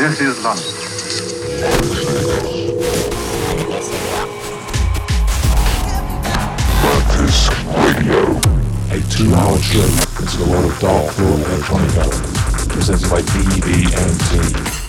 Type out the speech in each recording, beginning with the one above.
This is London. Mantis Radio. A two-hour trip into the world of dark field electronica, presented by BBMT.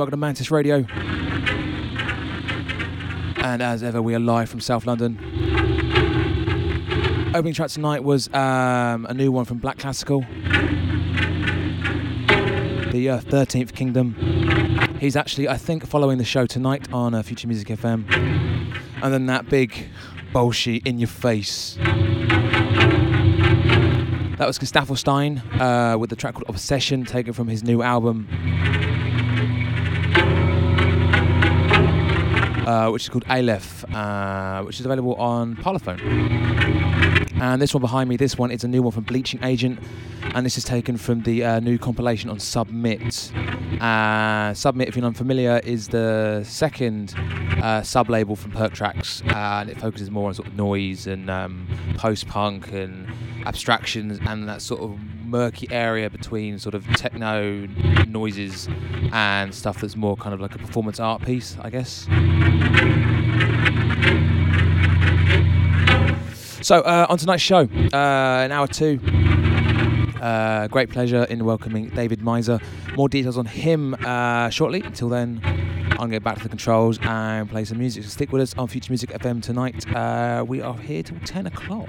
Welcome to Mantis Radio. And as ever, we are live from South London. Opening track tonight was um, a new one from Black Classical, the uh, 13th Kingdom. He's actually, I think, following the show tonight on uh, Future Music FM. And then that big bullshit in your face. That was Gustavo Stein uh, with the track called Obsession, taken from his new album, uh, which is called Aleph, uh, which is available on Parlophone. And this one behind me, this one is a new one from Bleaching Agent, and this is taken from the uh, new compilation on Submit. Uh, Submit, if you're unfamiliar, is the second uh, sub label from Perc Trax, and it focuses more on sort of noise and um, post punk and abstractions and that sort of murky area between sort of techno noises and stuff that's more kind of like a performance art piece, I guess. So, uh, on tonight's show, uh, an hour two. Uh, great pleasure in welcoming David Meiser. More details on him uh, shortly. Until then, I'm going to get back to the controls and play some music. So stick with us on Future Music FM tonight. Uh, we are here till 10 o'clock.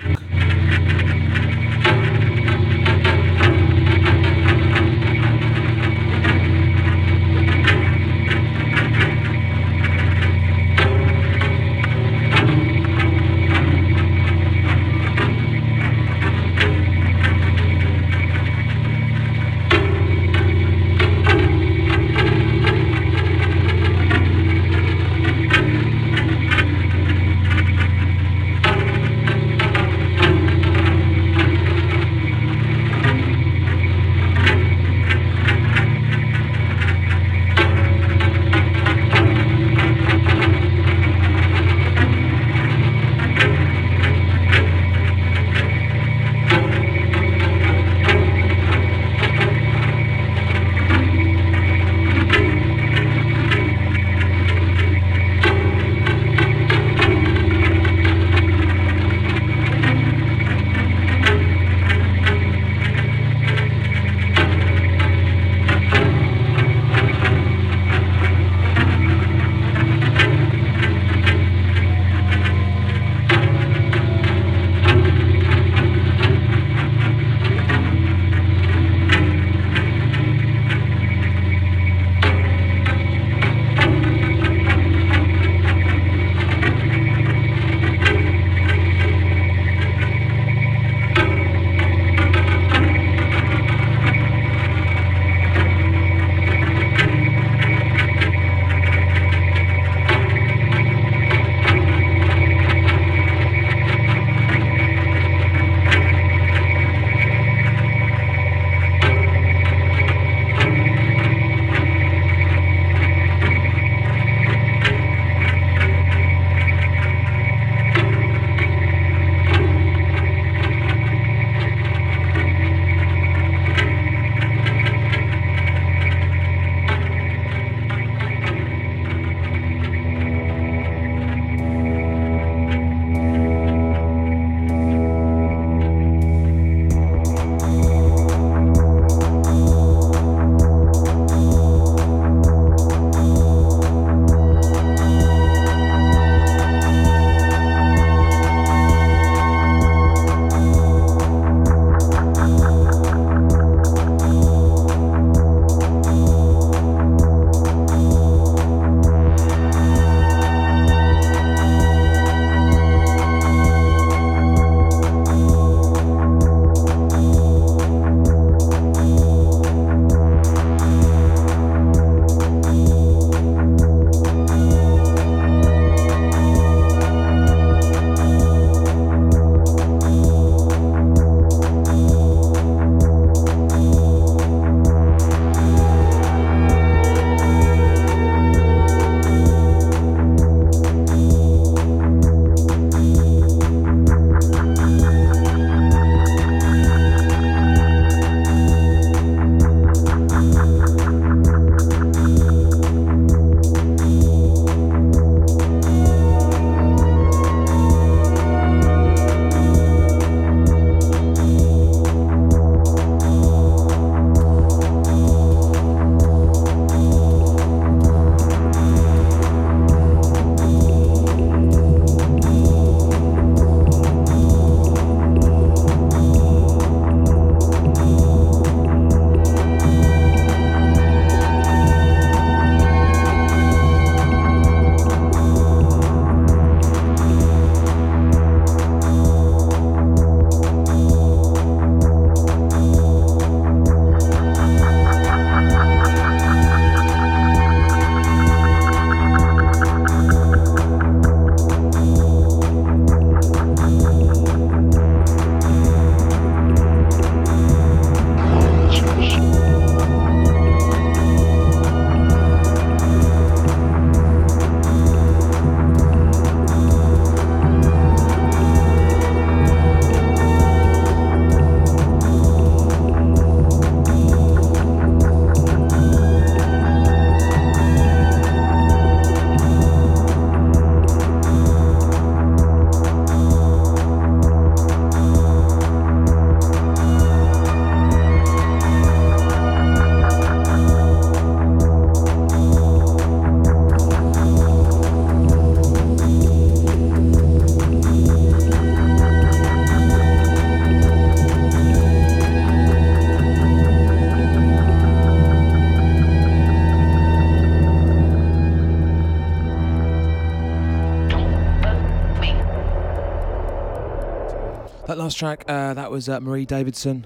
Last track, uh, that was uh, Marie Davidson.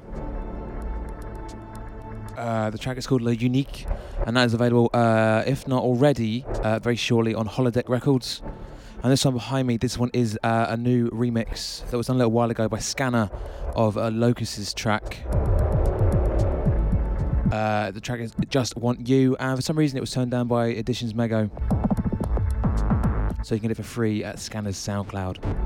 Uh, the track is called Le Unique, and that is available, uh, if not already, uh, very shortly on Holodeck Records. And this one behind me, this one is uh, a new remix that was done a little while ago by Scanner of uh, Locust's track. The track is Just Want You, and for some reason it was turned down by Editions Mego. So you can get it for free at Scanner's SoundCloud.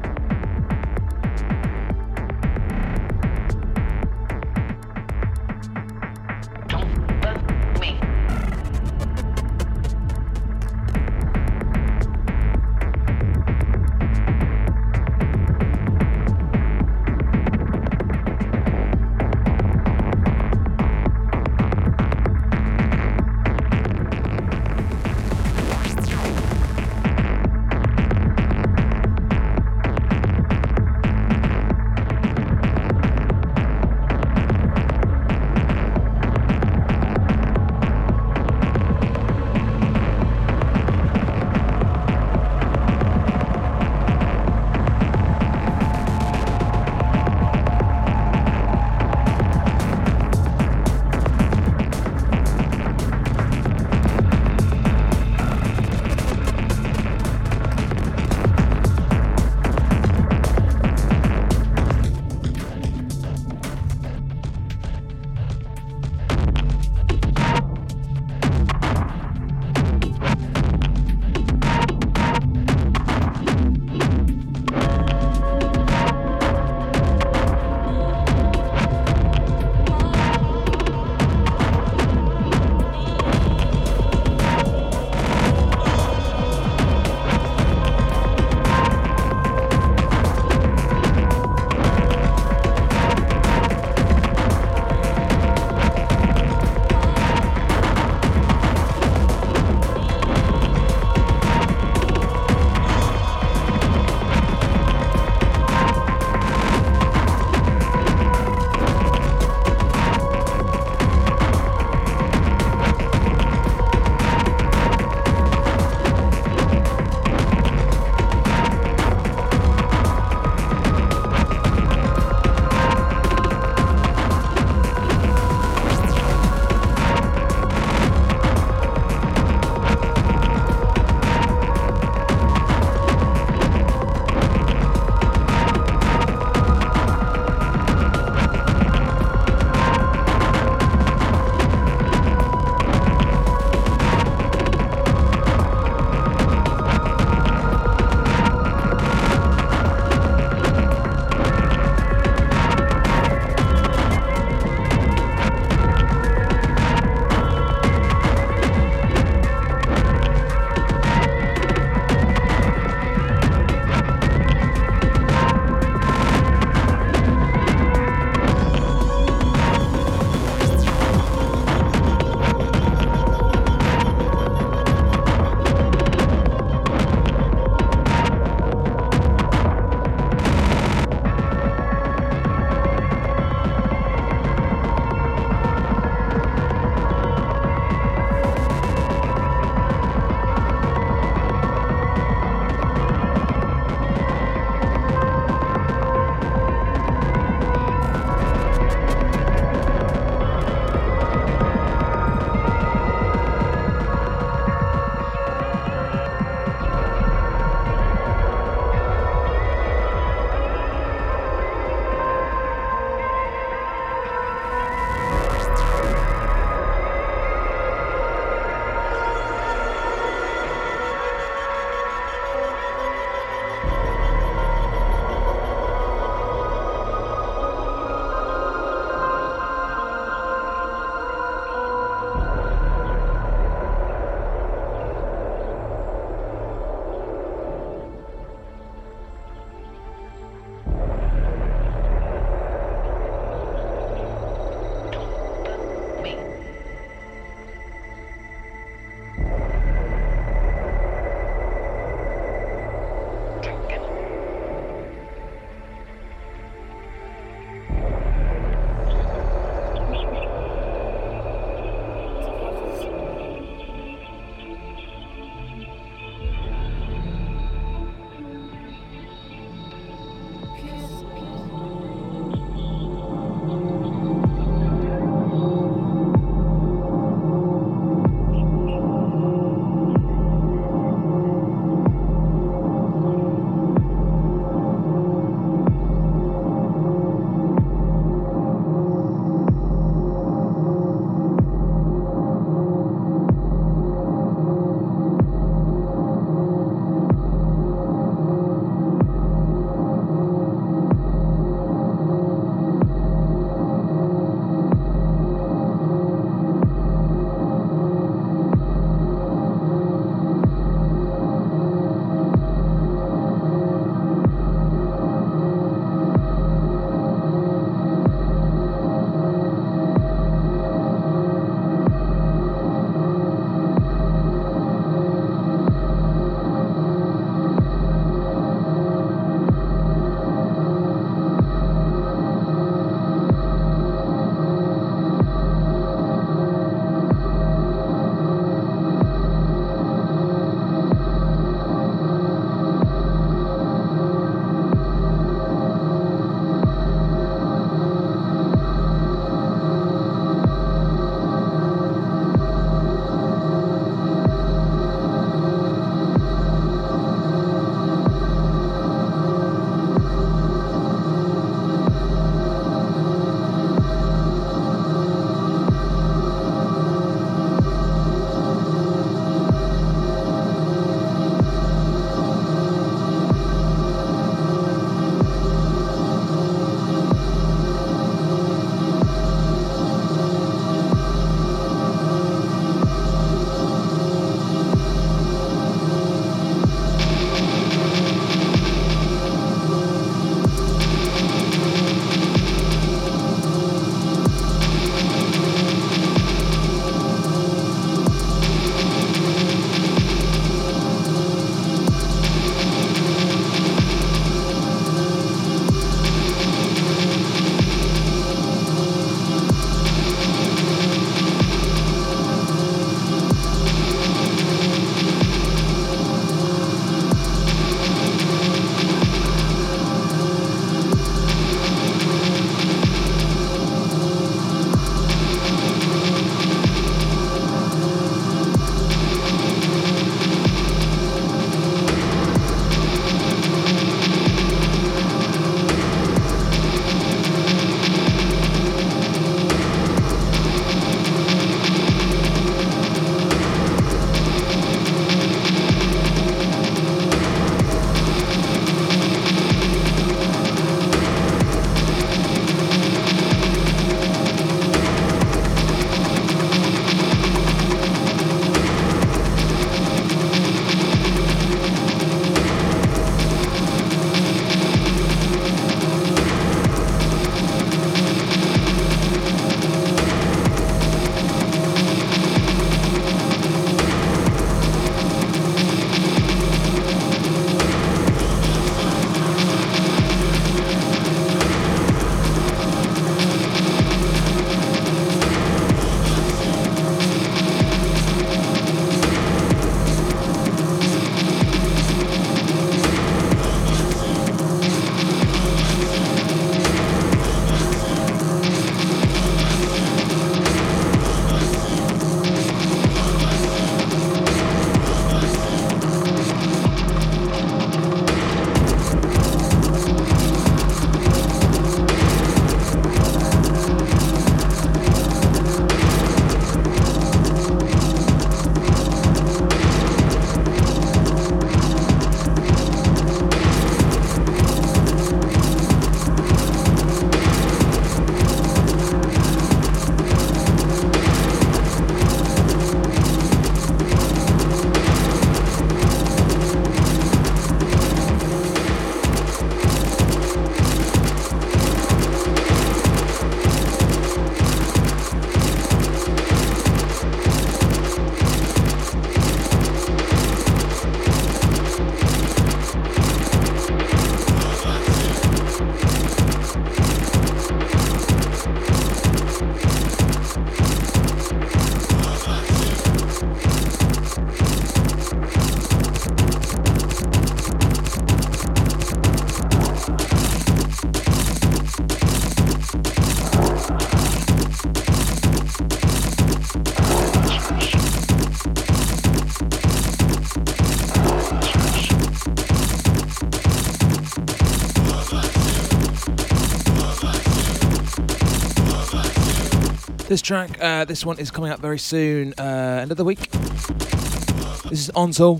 This track, uh, this one is coming out very soon, uh, end of the week. This is Onsul.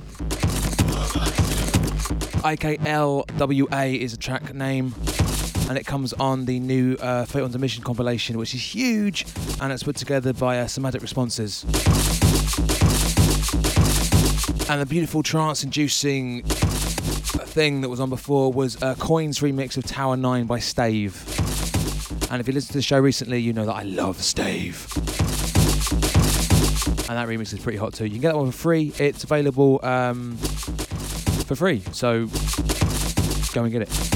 IKLWA is a track name, and it comes on the new uh, Fate on the Mission compilation, which is huge, and it's put together by uh, Somatic Responses. And the beautiful trance inducing thing that was on before was uh, Coin's remix of Tower 9 by Stave. And if you listen to the show recently, you know that I love Stave. And that remix is pretty hot too. You can get that one for free. It's available um, for free, so go and get it.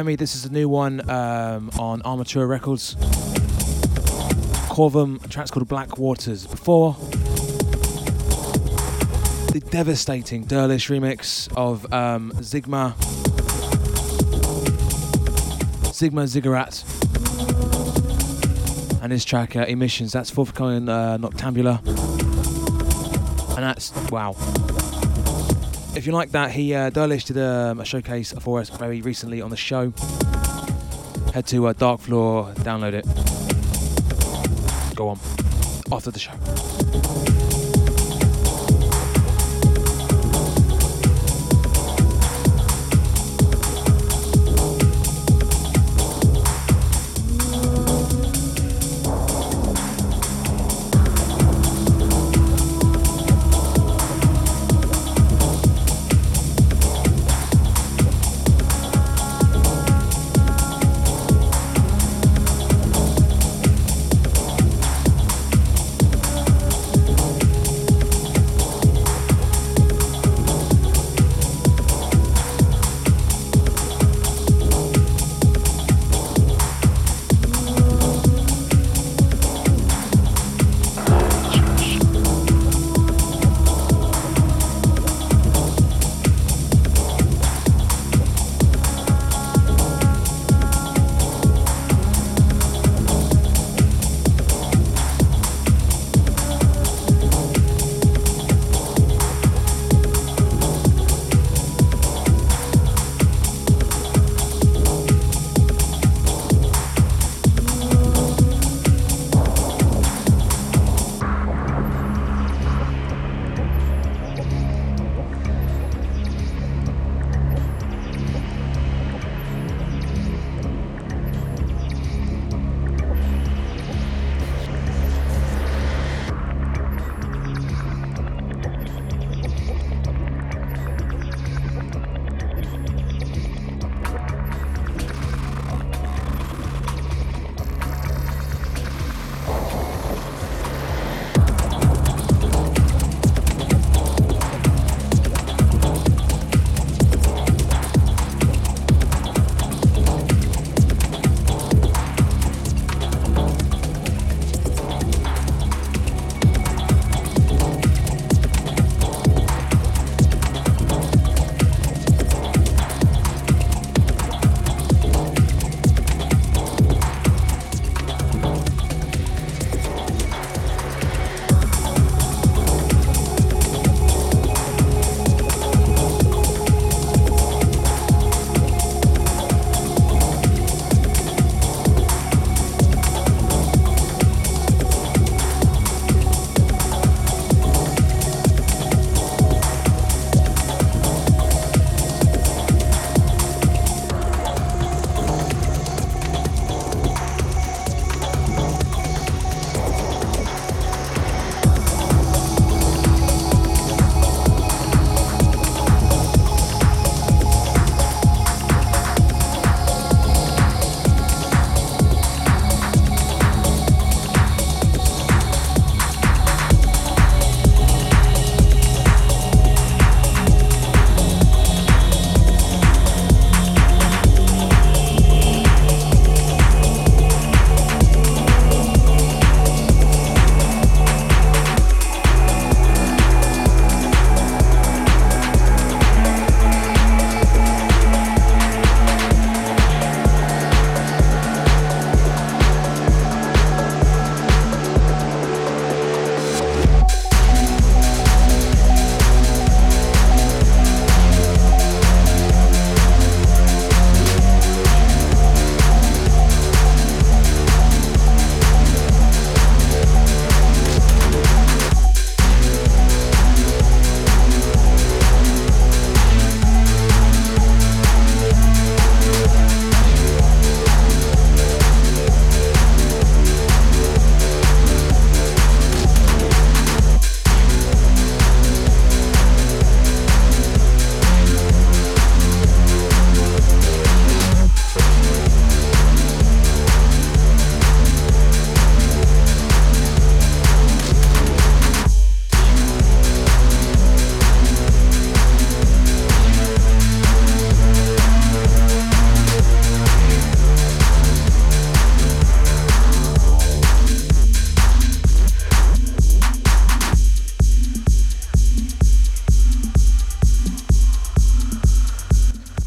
Behind me, this is a new one um, on Armature Records. Corvum, a track's called Black Waters. Before, the devastating Derlish remix of um, Zigma. Zigma Ziggurat. And his track uh, Emissions. That's forthcoming uh, Noctambula. And that's, wow. If you like that, he uh, did um, a showcase for us very recently on the show. Head to uh, Darkfloor, download it. Go on. After the show.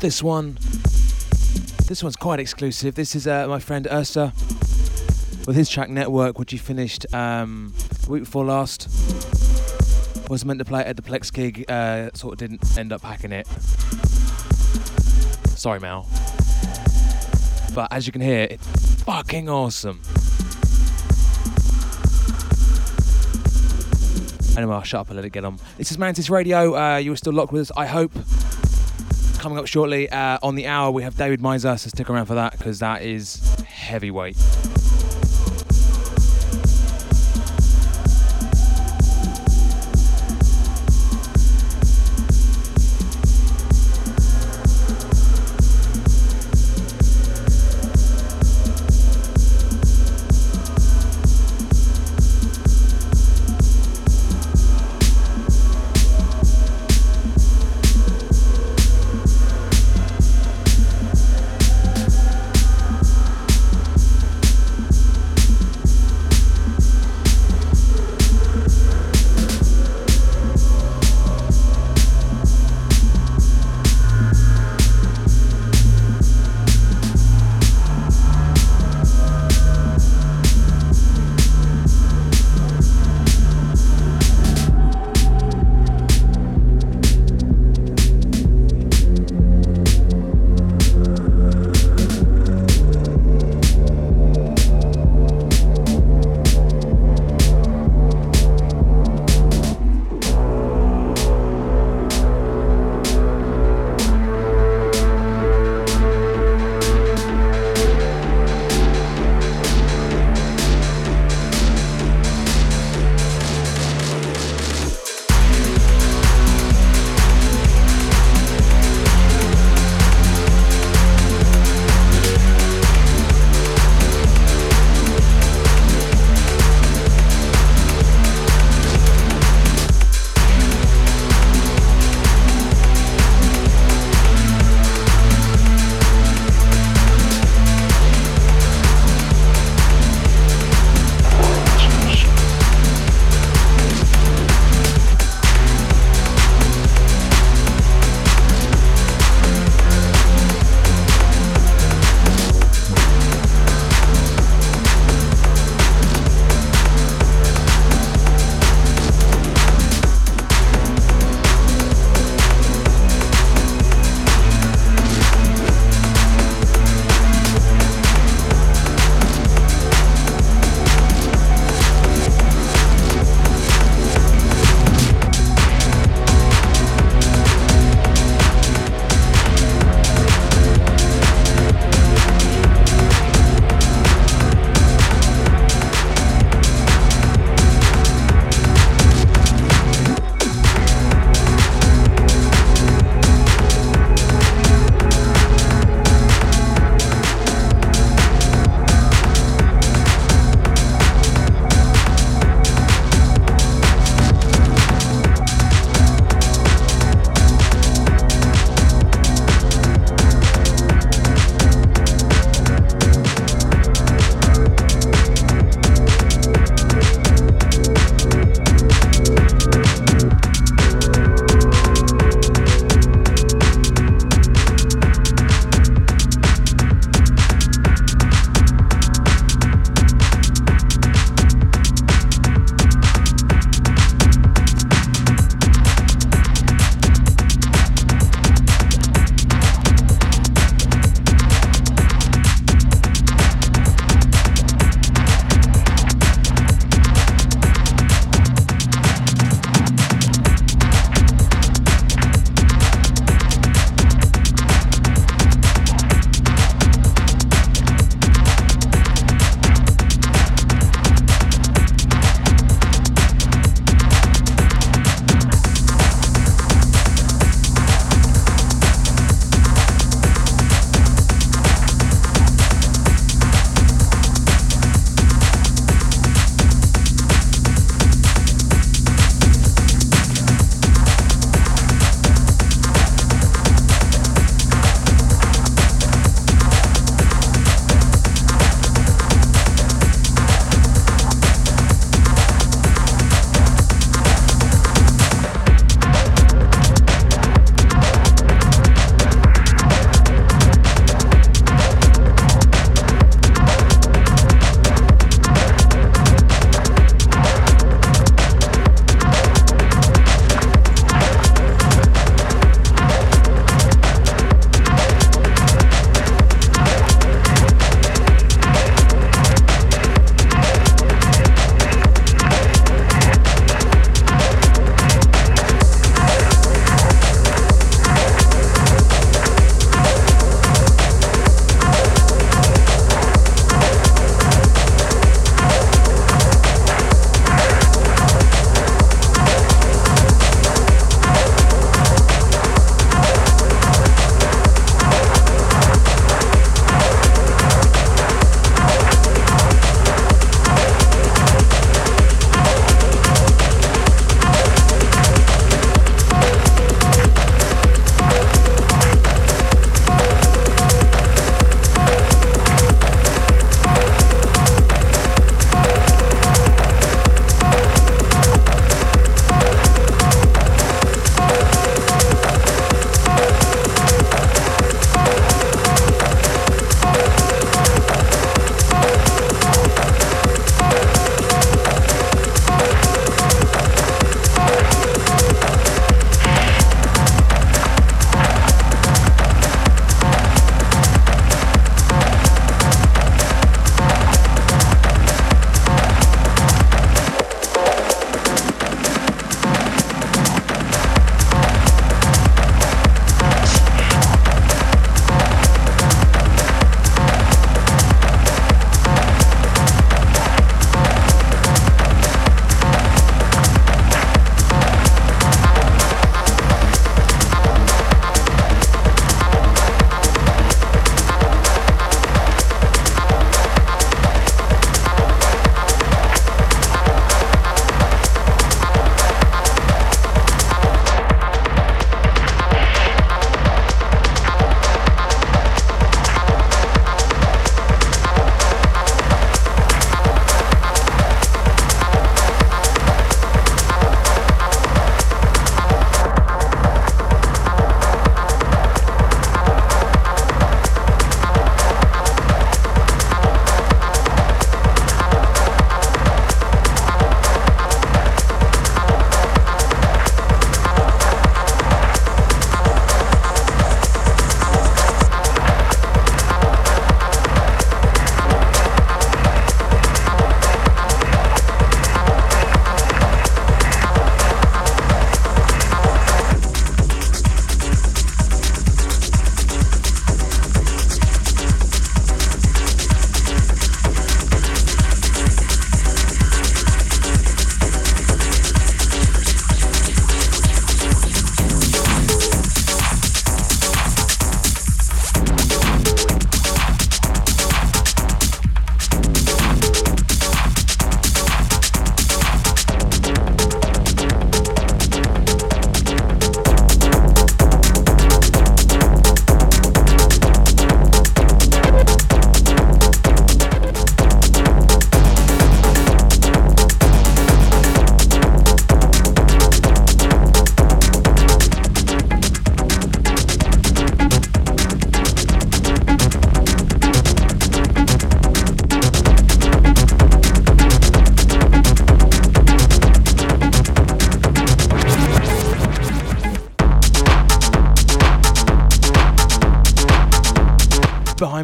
This one. This one's quite exclusive. This is uh, my friend Ursa with his track Network, which he finished um, week before last. Was meant to play at the Plex gig, uh, sort of didn't end up packing it. Sorry, Mal. But as you can hear, it's fucking awesome. Anyway, I'll shut up and let it get on. This is Mantis Radio. Uh, you are still locked with us, I hope. Coming up shortly uh, on the hour, we have David Meiser, so stick around for that because that is heavyweight.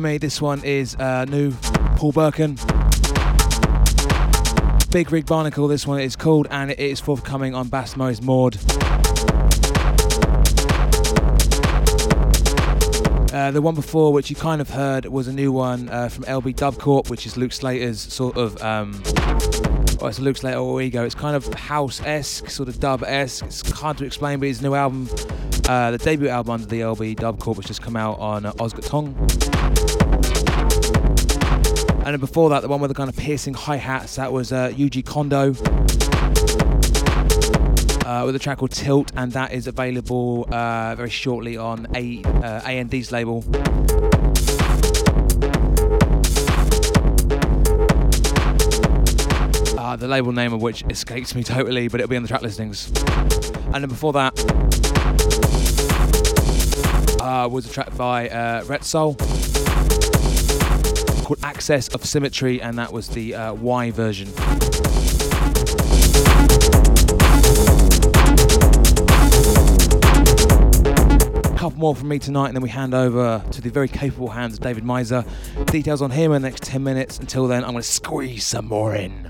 Behind this one is uh, new Paul Birken. Big Rig Barnacle, this one is called, and it is forthcoming on Bass Mose Maud. Uh, the one before, which you kind of heard, was a new one uh, from LB Dubcorp, which is Luke Slater's sort of. Um, well, it's Luke Slater or Ego. It's kind of house esque, sort of dub esque. It's hard to explain, but his new album, uh, the debut album under the LB Dubcorp, which just come out on uh, Ostgut Ton. And then before that, the one with the kind of piercing hi hats, that was uh, Kondo uh, with a track called Tilt, and that is available uh, very shortly on A uh, AND's label. Uh, the label name of which escapes me totally, but it'll be on the track listings. And then before that uh, was a track by uh, Red Soul called Access of Symmetry, and that was the uh, Y version. A couple more from me tonight, and then we hand over to the very capable hands of David Meiser. Details on him in the next 10 minutes. Until then, I'm going to squeeze some more in.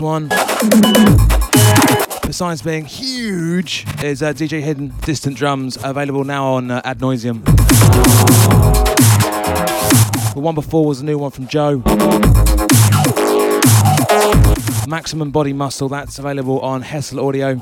One, besides being huge, is uh, DJ Hidden Distant Drums, available now on uh, Ad Noiseam. The one before was a new one from Joe. Maximum Body Muscle, that's available on Hessle Audio.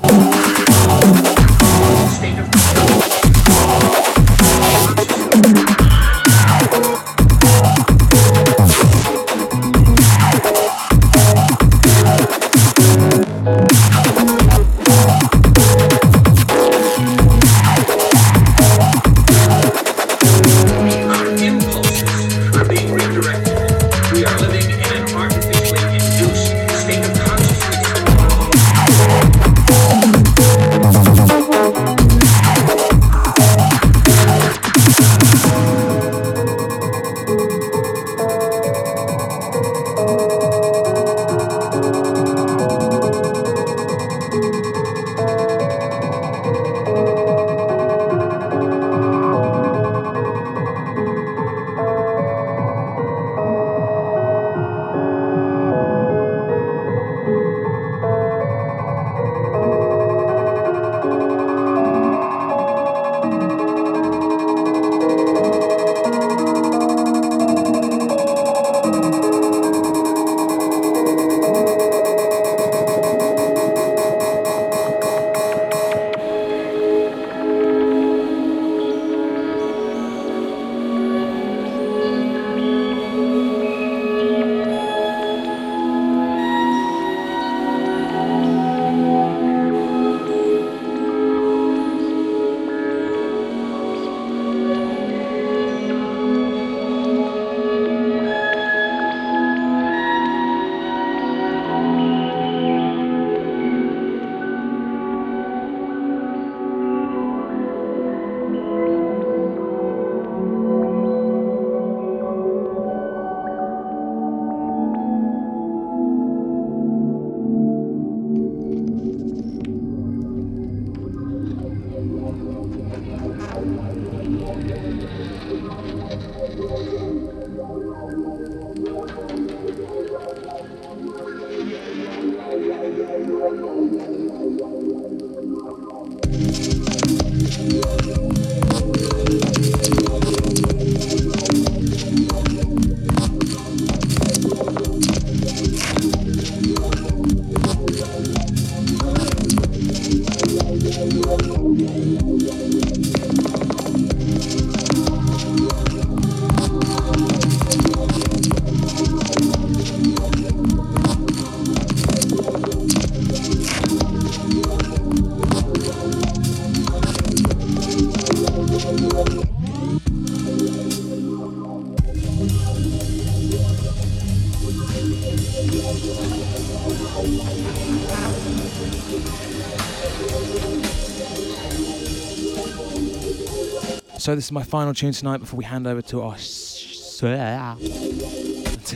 So this is my final tune tonight before we hand over to our to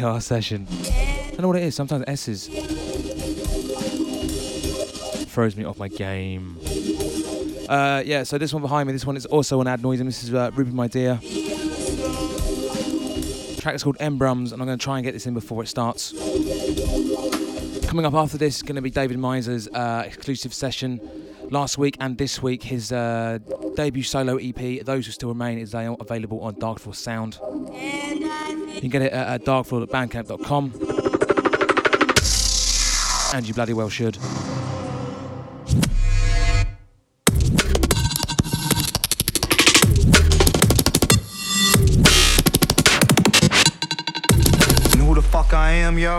our session. I don't know what it is. Sometimes S's throws me off my game. Uh, yeah, so this one behind me, this one is also an ad noise, and this is uh, Ruby My Dear. The track is called Embrums, and I'm going to try and get this in before it starts. Coming up after this is going to be David Meiser's uh, exclusive session last week and this week. His uh, debut solo EP, Those Who Still Remain, is available on Dark Floor Sound. You can get it at, at darkfloor.bandcamp.com. And you bloody well should. who the fuck I am, yo?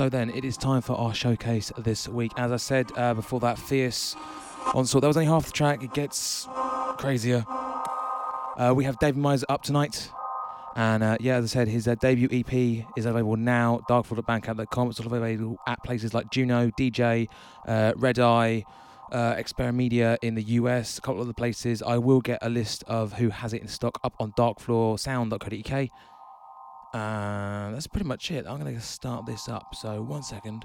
So then, it is time for our showcase this week. As I said uh, before that, Fierce Onslaught, that was only half the track. It gets crazier. Uh, we have David Meiser up tonight. And uh, yeah, as I said, his uh, debut EP is available now, darkfloor.bandcamp.com. It's also available at places like Juno, DJ, uh, Red Eye, uh, Xperia Media in the US, a couple of other places. I will get a list of who has it in stock up on darkfloorsound.co.uk. Uh, that's pretty much it. I'm going to start this up. So, one second.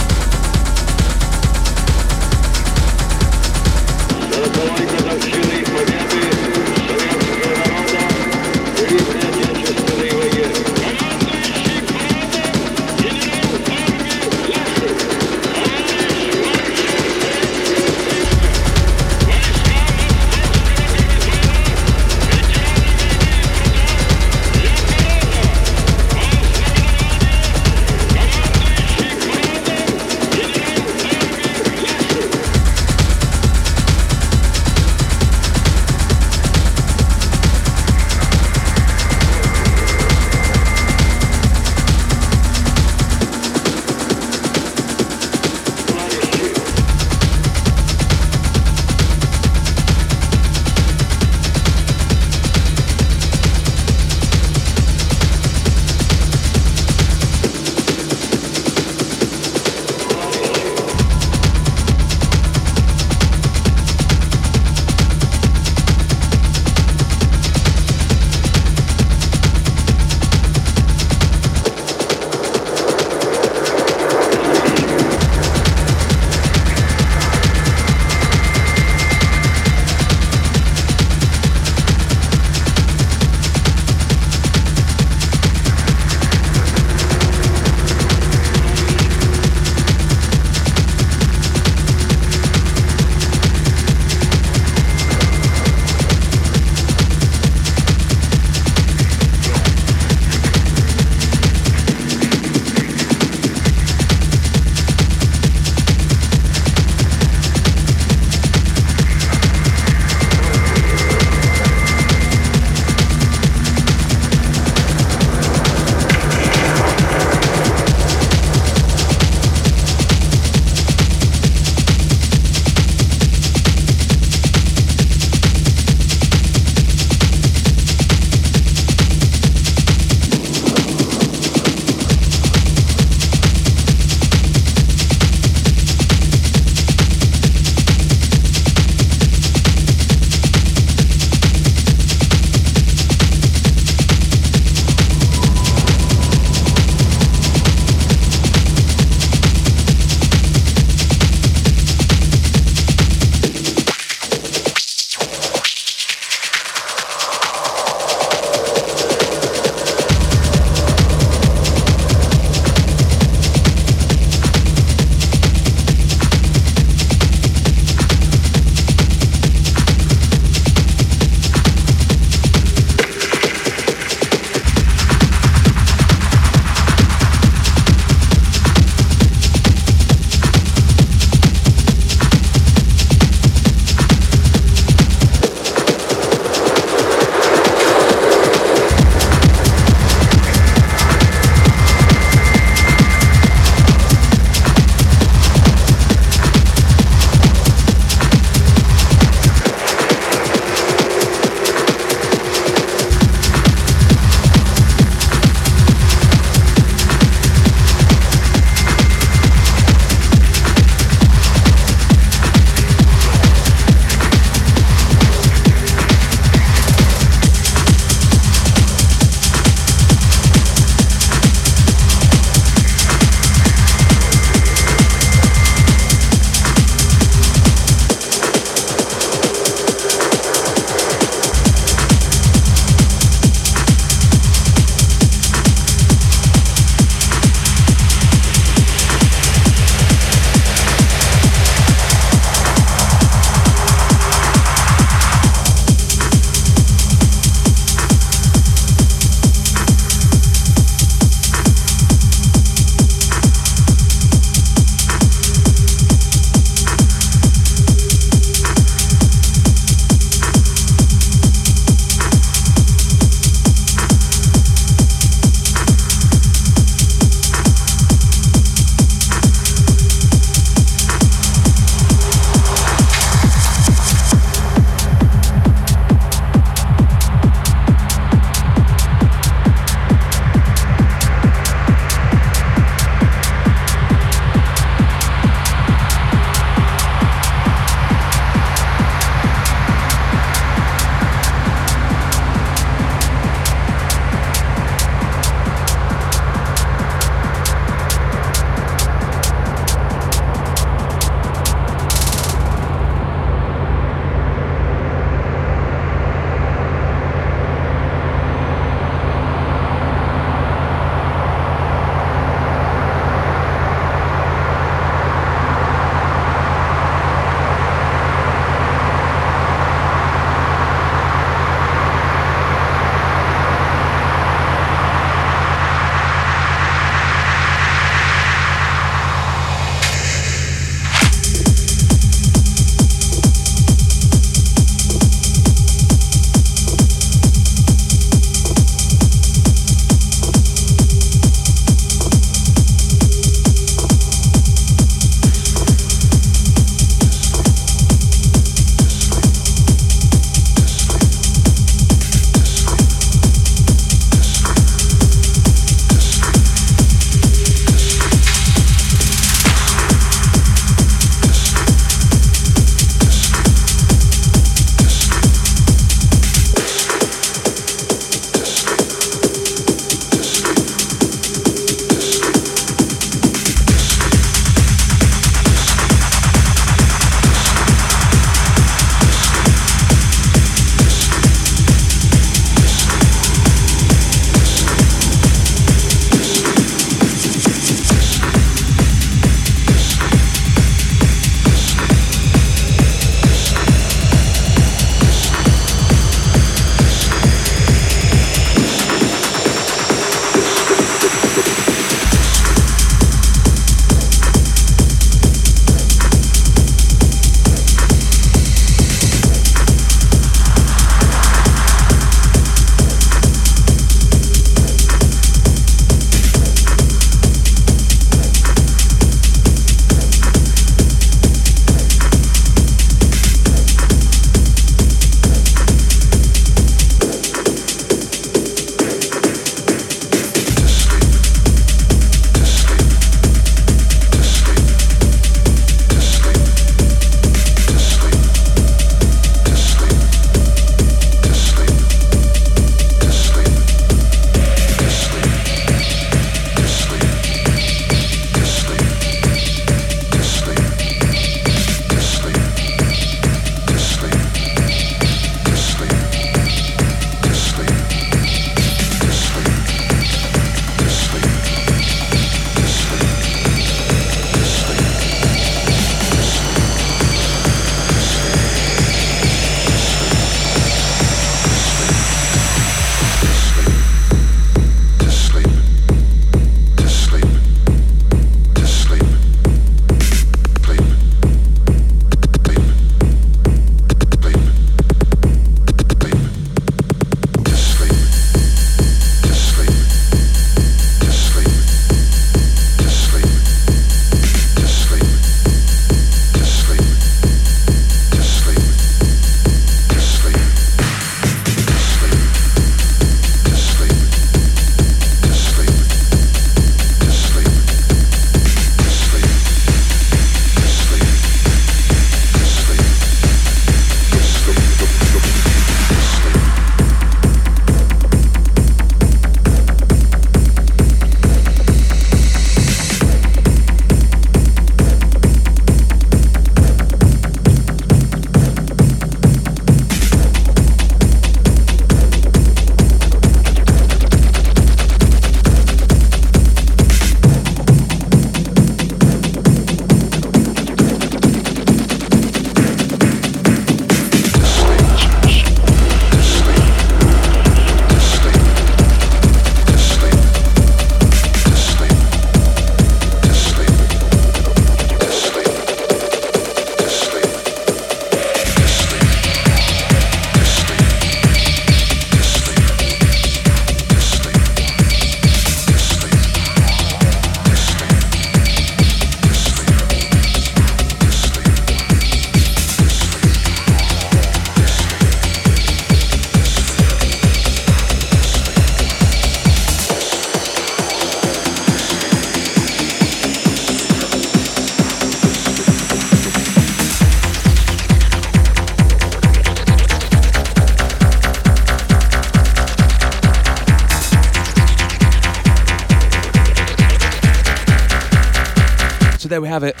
we have it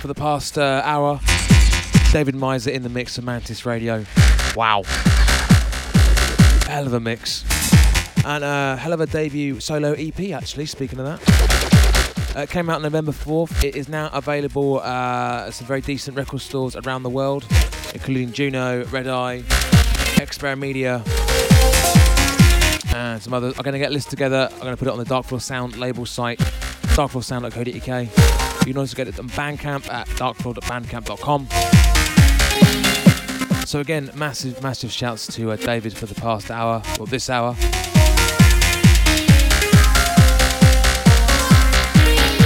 for the past uh, hour. David Meiser in the mix of Mantis Radio. Wow. Hell of a mix. And uh, hell of a debut solo EP, actually, speaking of that. Uh, came out November 4th. It is now available uh, at some very decent record stores around the world, including Juno, Red Eye, Expert Media, and some others. I'm going to get lists together. I'm going to put it on the Dark Floor Sound label site, darkfloorsound.co.uk. You can also get it on Bandcamp at darkfloor.bandcamp.com. So again, massive, massive shouts to uh, David for the past hour, or this hour.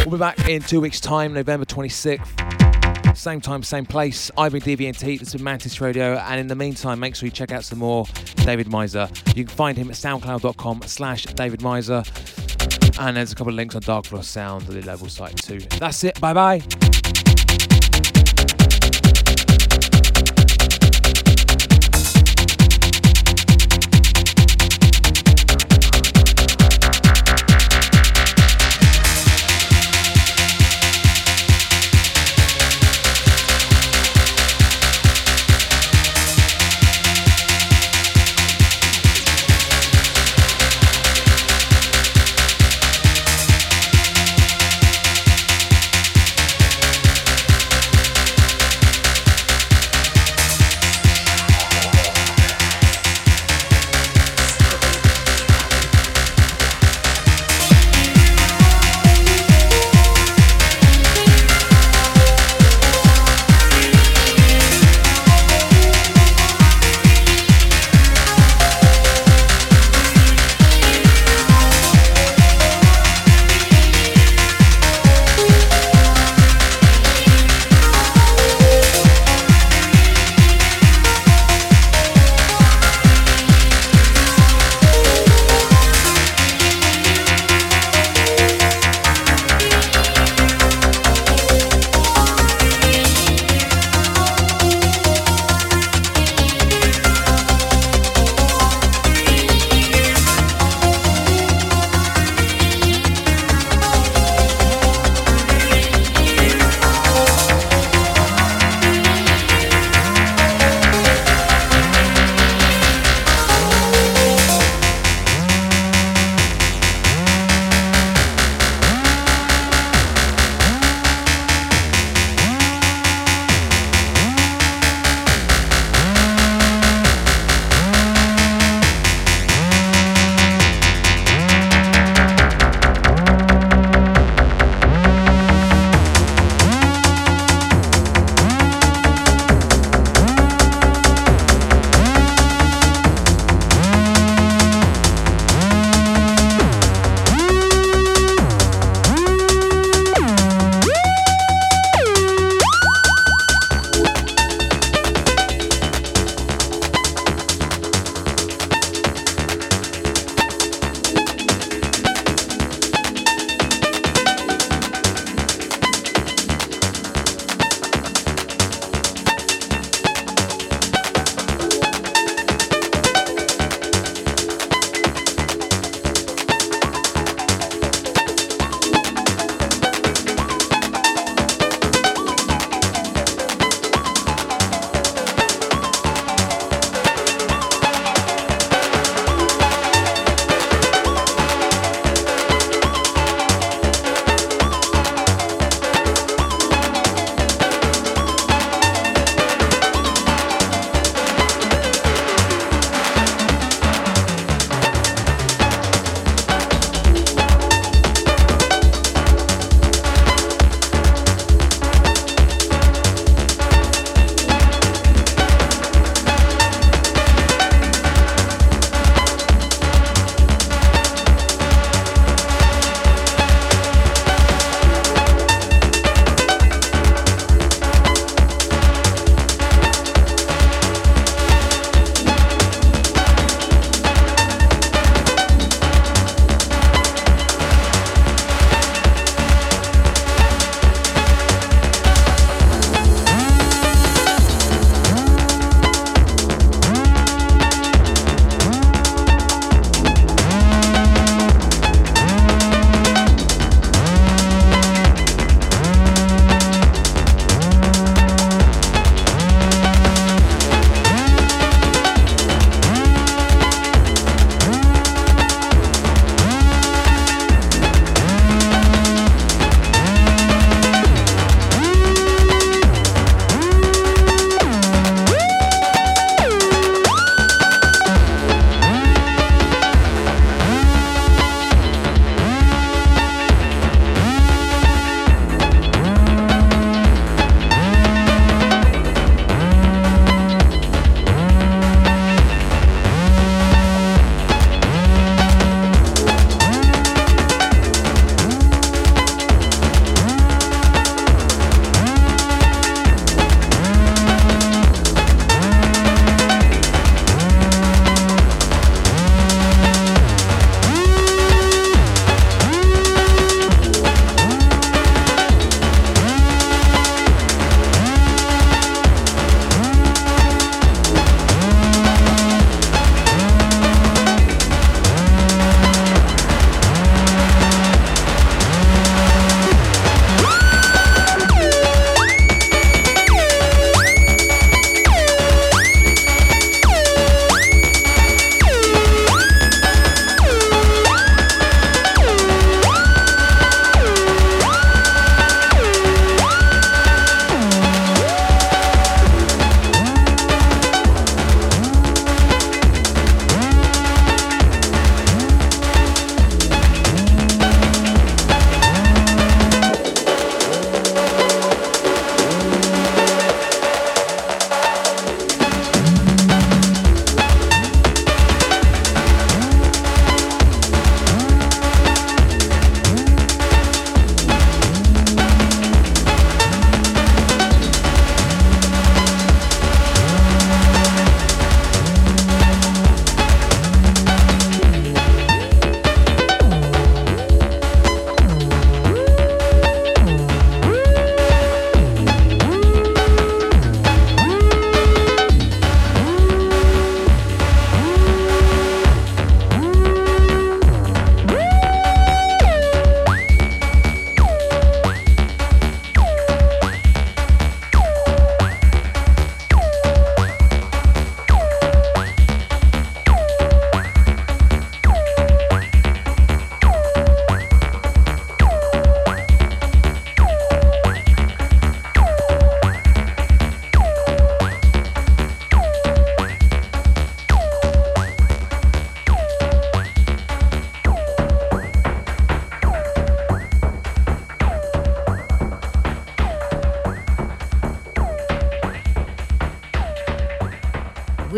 We'll be back in two weeks' time, November 26th. Same time, same place. Been DVNT, this is Mantis Radio, and in the meantime, make sure you check out some more David Meiser. You can find him at soundcloud.com slash David Meiser. And there's a couple of links on Dark Floor Sound, the label site too. That's it. Bye bye.